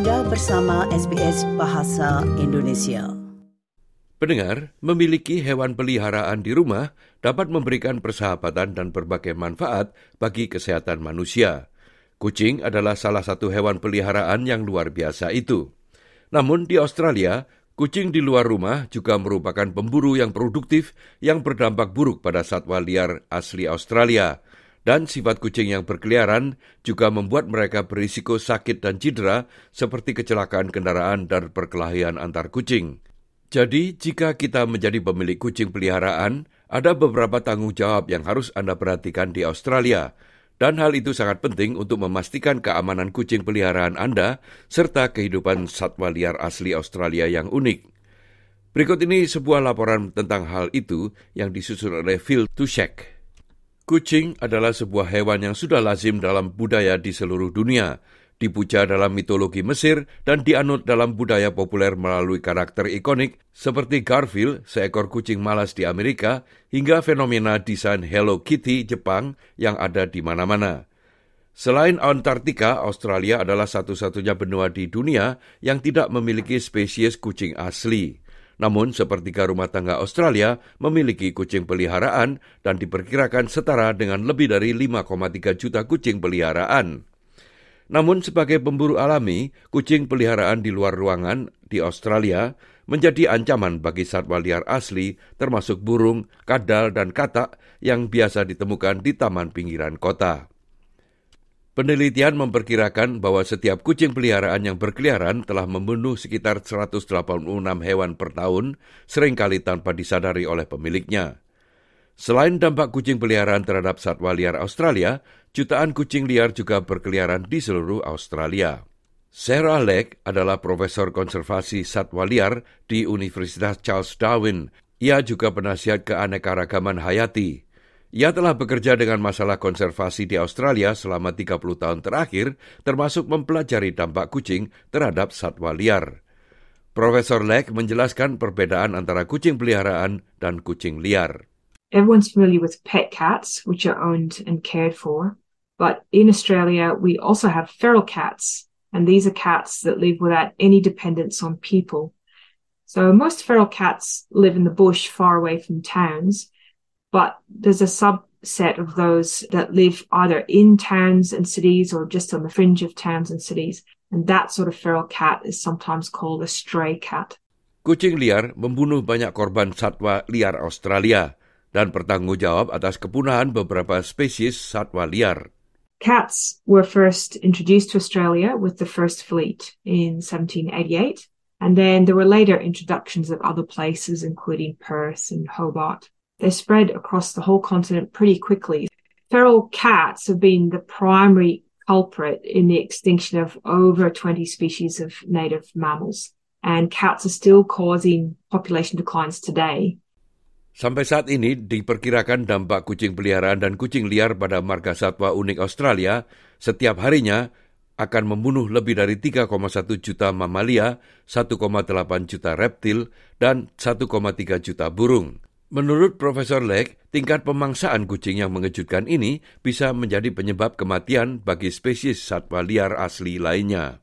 Anda bersama SBS Bahasa Indonesia. Pendengar, memiliki hewan peliharaan di rumah dapat memberikan persahabatan dan berbagai manfaat bagi kesehatan manusia. Kucing adalah salah satu hewan peliharaan yang luar biasa itu. Namun di Australia, kucing di luar rumah juga merupakan pemburu yang produktif yang berdampak buruk pada satwa liar asli Australia – dan sifat kucing yang berkeliaran juga membuat mereka berisiko sakit dan cedera seperti kecelakaan kendaraan dan perkelahian antar kucing. Jadi, jika kita menjadi pemilik kucing peliharaan, ada beberapa tanggung jawab yang harus Anda perhatikan di Australia, dan hal itu sangat penting untuk memastikan keamanan kucing peliharaan Anda serta kehidupan satwa liar asli Australia yang unik. Berikut ini sebuah laporan tentang hal itu yang disusun oleh Phil Tushek. Kucing adalah sebuah hewan yang sudah lazim dalam budaya di seluruh dunia, dipuja dalam mitologi Mesir dan dianut dalam budaya populer melalui karakter ikonik seperti Garfield, seekor kucing malas di Amerika, hingga fenomena desain Hello Kitty Jepang yang ada di mana-mana. Selain Antartika, Australia adalah satu-satunya benua di dunia yang tidak memiliki spesies kucing asli. Namun sepertiga rumah tangga Australia memiliki kucing peliharaan dan diperkirakan setara dengan lebih dari 5,3 juta kucing peliharaan. Namun sebagai pemburu alami, kucing peliharaan di luar ruangan di Australia menjadi ancaman bagi satwa liar asli termasuk burung, kadal, dan katak yang biasa ditemukan di taman pinggiran kota. Penelitian memperkirakan bahwa setiap kucing peliharaan yang berkeliaran telah membunuh sekitar 186 hewan per tahun, sering kali tanpa disadari oleh pemiliknya. Selain dampak kucing peliharaan terhadap satwa liar Australia, jutaan kucing liar juga berkeliaran di seluruh Australia. Sarah Lake adalah profesor konservasi satwa liar di Universitas Charles Darwin. Ia juga penasihat keanekaragaman hayati. Ia telah bekerja dengan masalah konservasi di Australia selama 30 tahun terakhir, termasuk mempelajari dampak kucing terhadap satwa liar. Profesor Leck menjelaskan perbedaan antara kucing peliharaan dan kucing liar. Everyone's familiar with pet cats, which are owned and cared for. But in Australia, we also have feral cats, and these are cats that live without any dependence on people. So most feral cats live in the bush far away from towns, but there's a subset of those that live either in towns and cities or just on the fringe of towns and cities. And that sort of feral cat is sometimes called a stray cat. Kucing liar membunuh banyak korban satwa liar Australia dan bertanggung jawab atas kepunahan beberapa spesies satwa liar. Cats were first introduced to Australia with the first fleet in 1788, and then there were later introductions of other places, including Perth and Hobart. They spread across the whole continent pretty quickly. Feral cats have been the primary culprit in the extinction of over 20 species of native mammals. And cats are still causing population declines today. Sampai saat ini diperkirakan dampak kucing peliharaan dan kucing liar pada marga satwa unik Australia setiap harinya akan membunuh lebih dari 3,1 juta mamalia, 1,8 juta reptil, dan 1,3 juta burung. Menurut Profesor Lake, tingkat pemangsaan kucing yang mengejutkan ini bisa menjadi penyebab kematian bagi spesies satwa liar asli lainnya.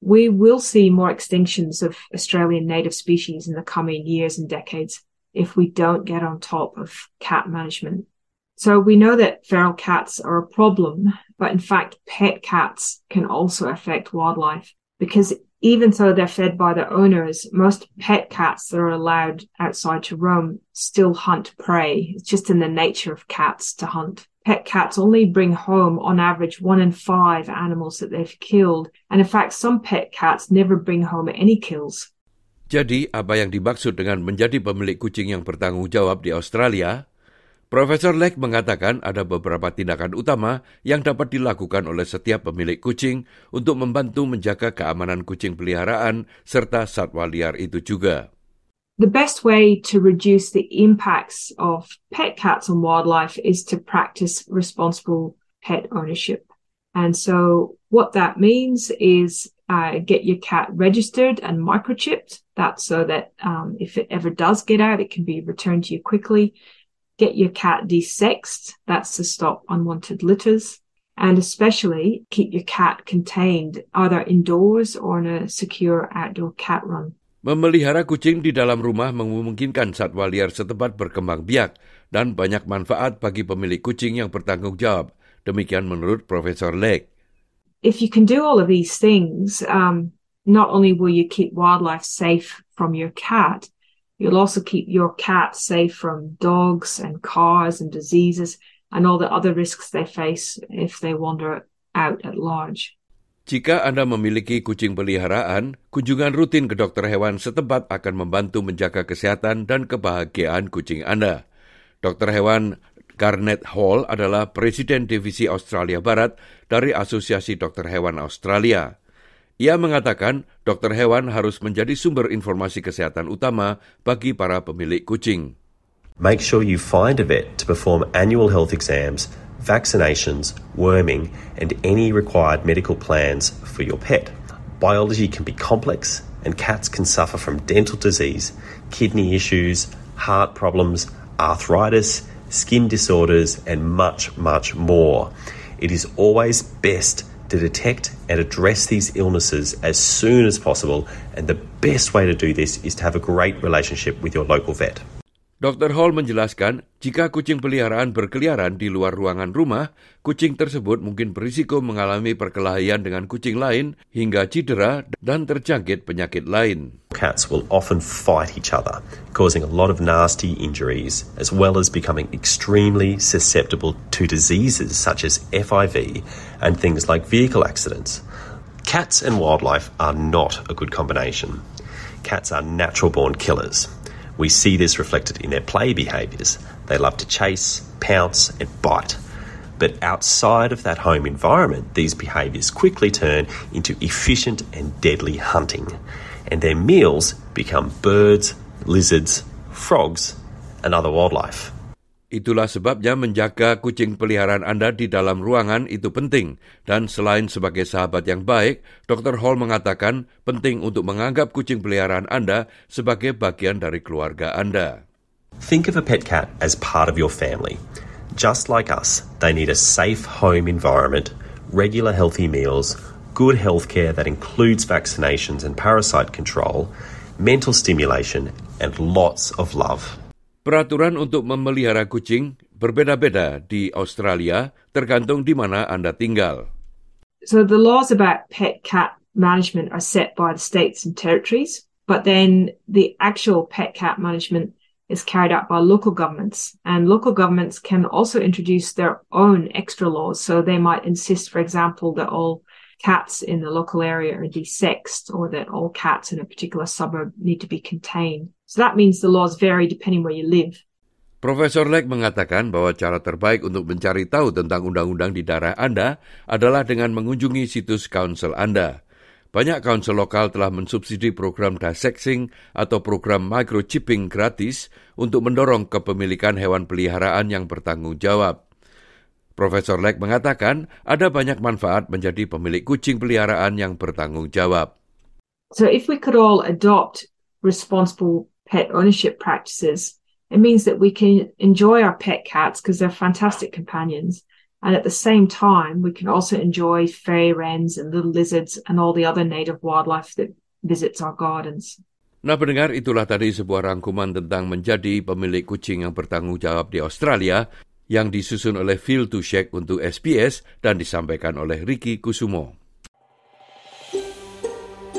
We will see more extinctions of Australian native species in the coming years and decades if we don't get on top of cat management. So we know that feral cats are a problem, but in fact, pet cats can also affect wildlife because even though they're fed by their owners, most pet cats that are allowed outside to roam still hunt prey. It's just in the nature of cats to hunt. Pet cats only bring home, on average, one in five animals that they've killed. And in fact, some pet cats never bring home any kills. Jadi, apa yang dimaksud dengan menjadi pemilik kucing yang bertanggung jawab di Australia Profesor Leck mengatakan ada beberapa tindakan utama yang dapat dilakukan oleh setiap pemilik kucing untuk membantu menjaga keamanan kucing peliharaan serta satwa liar itu juga. The best way to reduce the impacts of pet cats on wildlife is to practice responsible pet ownership. And so what that means is uh, get your cat registered and microchipped. That's so that um, if it ever does get out, it can be returned to you quickly. Get your cat desexed, that's to stop unwanted litters, And especially keep your cat contained either indoors or in a secure outdoor cat run. Memelihara kucing di dalam rumah memungkinkan satwa liar setempat berkembang biak dan banyak manfaat bagi pemilik kucing yang bertanggung jawab. Demikian menurut Profesor Lake. If you can do all of these things, um, not only will you keep wildlife safe from your cat, you'll also keep your cat safe from dogs and cars and diseases and all the other risks they face if they wander out at large. Jika Anda memiliki kucing peliharaan, kunjungan rutin ke dokter hewan setempat akan membantu menjaga kesehatan dan kebahagiaan kucing Anda. Dokter hewan Garnet Hall adalah Presiden Divisi Australia Barat dari Asosiasi Dokter Hewan Australia. Ia mengatakan dokter hewan harus menjadi sumber informasi kesehatan utama bagi para pemilik kucing. Make sure you find a vet to perform annual health exams, vaccinations, worming, and any required medical plans for your pet. Biology can be complex, and cats can suffer from dental disease, kidney issues, heart problems, arthritis, skin disorders, and much, much more. It is always best to detect and address these illnesses as soon as possible, and the best way to do this is to have a great relationship with your local vet. Dr. Hall menjelaskan, jika kucing peliharaan berkeliaran di luar ruangan rumah, kucing tersebut mungkin berisiko mengalami perkelahian dengan kucing lain hingga cedera dan terjangkit penyakit lain. Cats will often fight each other, causing a lot of nasty injuries, as well as becoming extremely susceptible to diseases such as FIV and things like vehicle accidents. Cats and wildlife are not a good combination. Cats are natural born killers. We see this reflected in their play behaviours. They love to chase, pounce, and bite. But outside of that home environment, these behaviours quickly turn into efficient and deadly hunting. And their meals become birds, lizards, frogs, and other wildlife. Itulah sebabnya menjaga kucing peliharaan Anda di dalam ruangan itu penting. Dan selain sebagai sahabat yang baik, Dr. Hall mengatakan penting untuk menganggap kucing peliharaan Anda sebagai bagian dari keluarga Anda. Think of a pet cat as part of your family. Just like us, they need a safe home environment, regular healthy meals, good health care that includes vaccinations and parasite control, mental stimulation, and lots of love. Peraturan untuk memelihara kucing berbeda-beda di Australia tergantung di mana Anda tinggal. So the laws about pet cat management are set by the states and territories, but then the actual pet cat management is carried out by local governments. And local governments can also introduce their own extra laws. So they might insist, for example, that all cats in the local area are desexed or that all cats in a particular suburb need to be contained. So that means the laws vary depending where you live. Profesor Lake mengatakan bahwa cara terbaik untuk mencari tahu tentang undang-undang di daerah Anda adalah dengan mengunjungi situs kaunsel Anda. Banyak kaunsel lokal telah mensubsidi program desexing atau program microchipping gratis untuk mendorong kepemilikan hewan peliharaan yang bertanggung jawab. Profesor Lake mengatakan ada banyak manfaat menjadi pemilik kucing peliharaan yang bertanggung jawab. So if we could all adopt responsible pet ownership practices, it means that we can enjoy our pet cats because they're fantastic companions. And at the same time, we can also enjoy fairy wrens and little lizards and all the other native wildlife that visits our gardens. Nah pendengar itulah tadi sebuah rangkuman tentang menjadi pemilik kucing yang bertanggung jawab di Australia yang disusun oleh Phil Tushek untuk SBS dan disampaikan oleh Ricky Kusumo.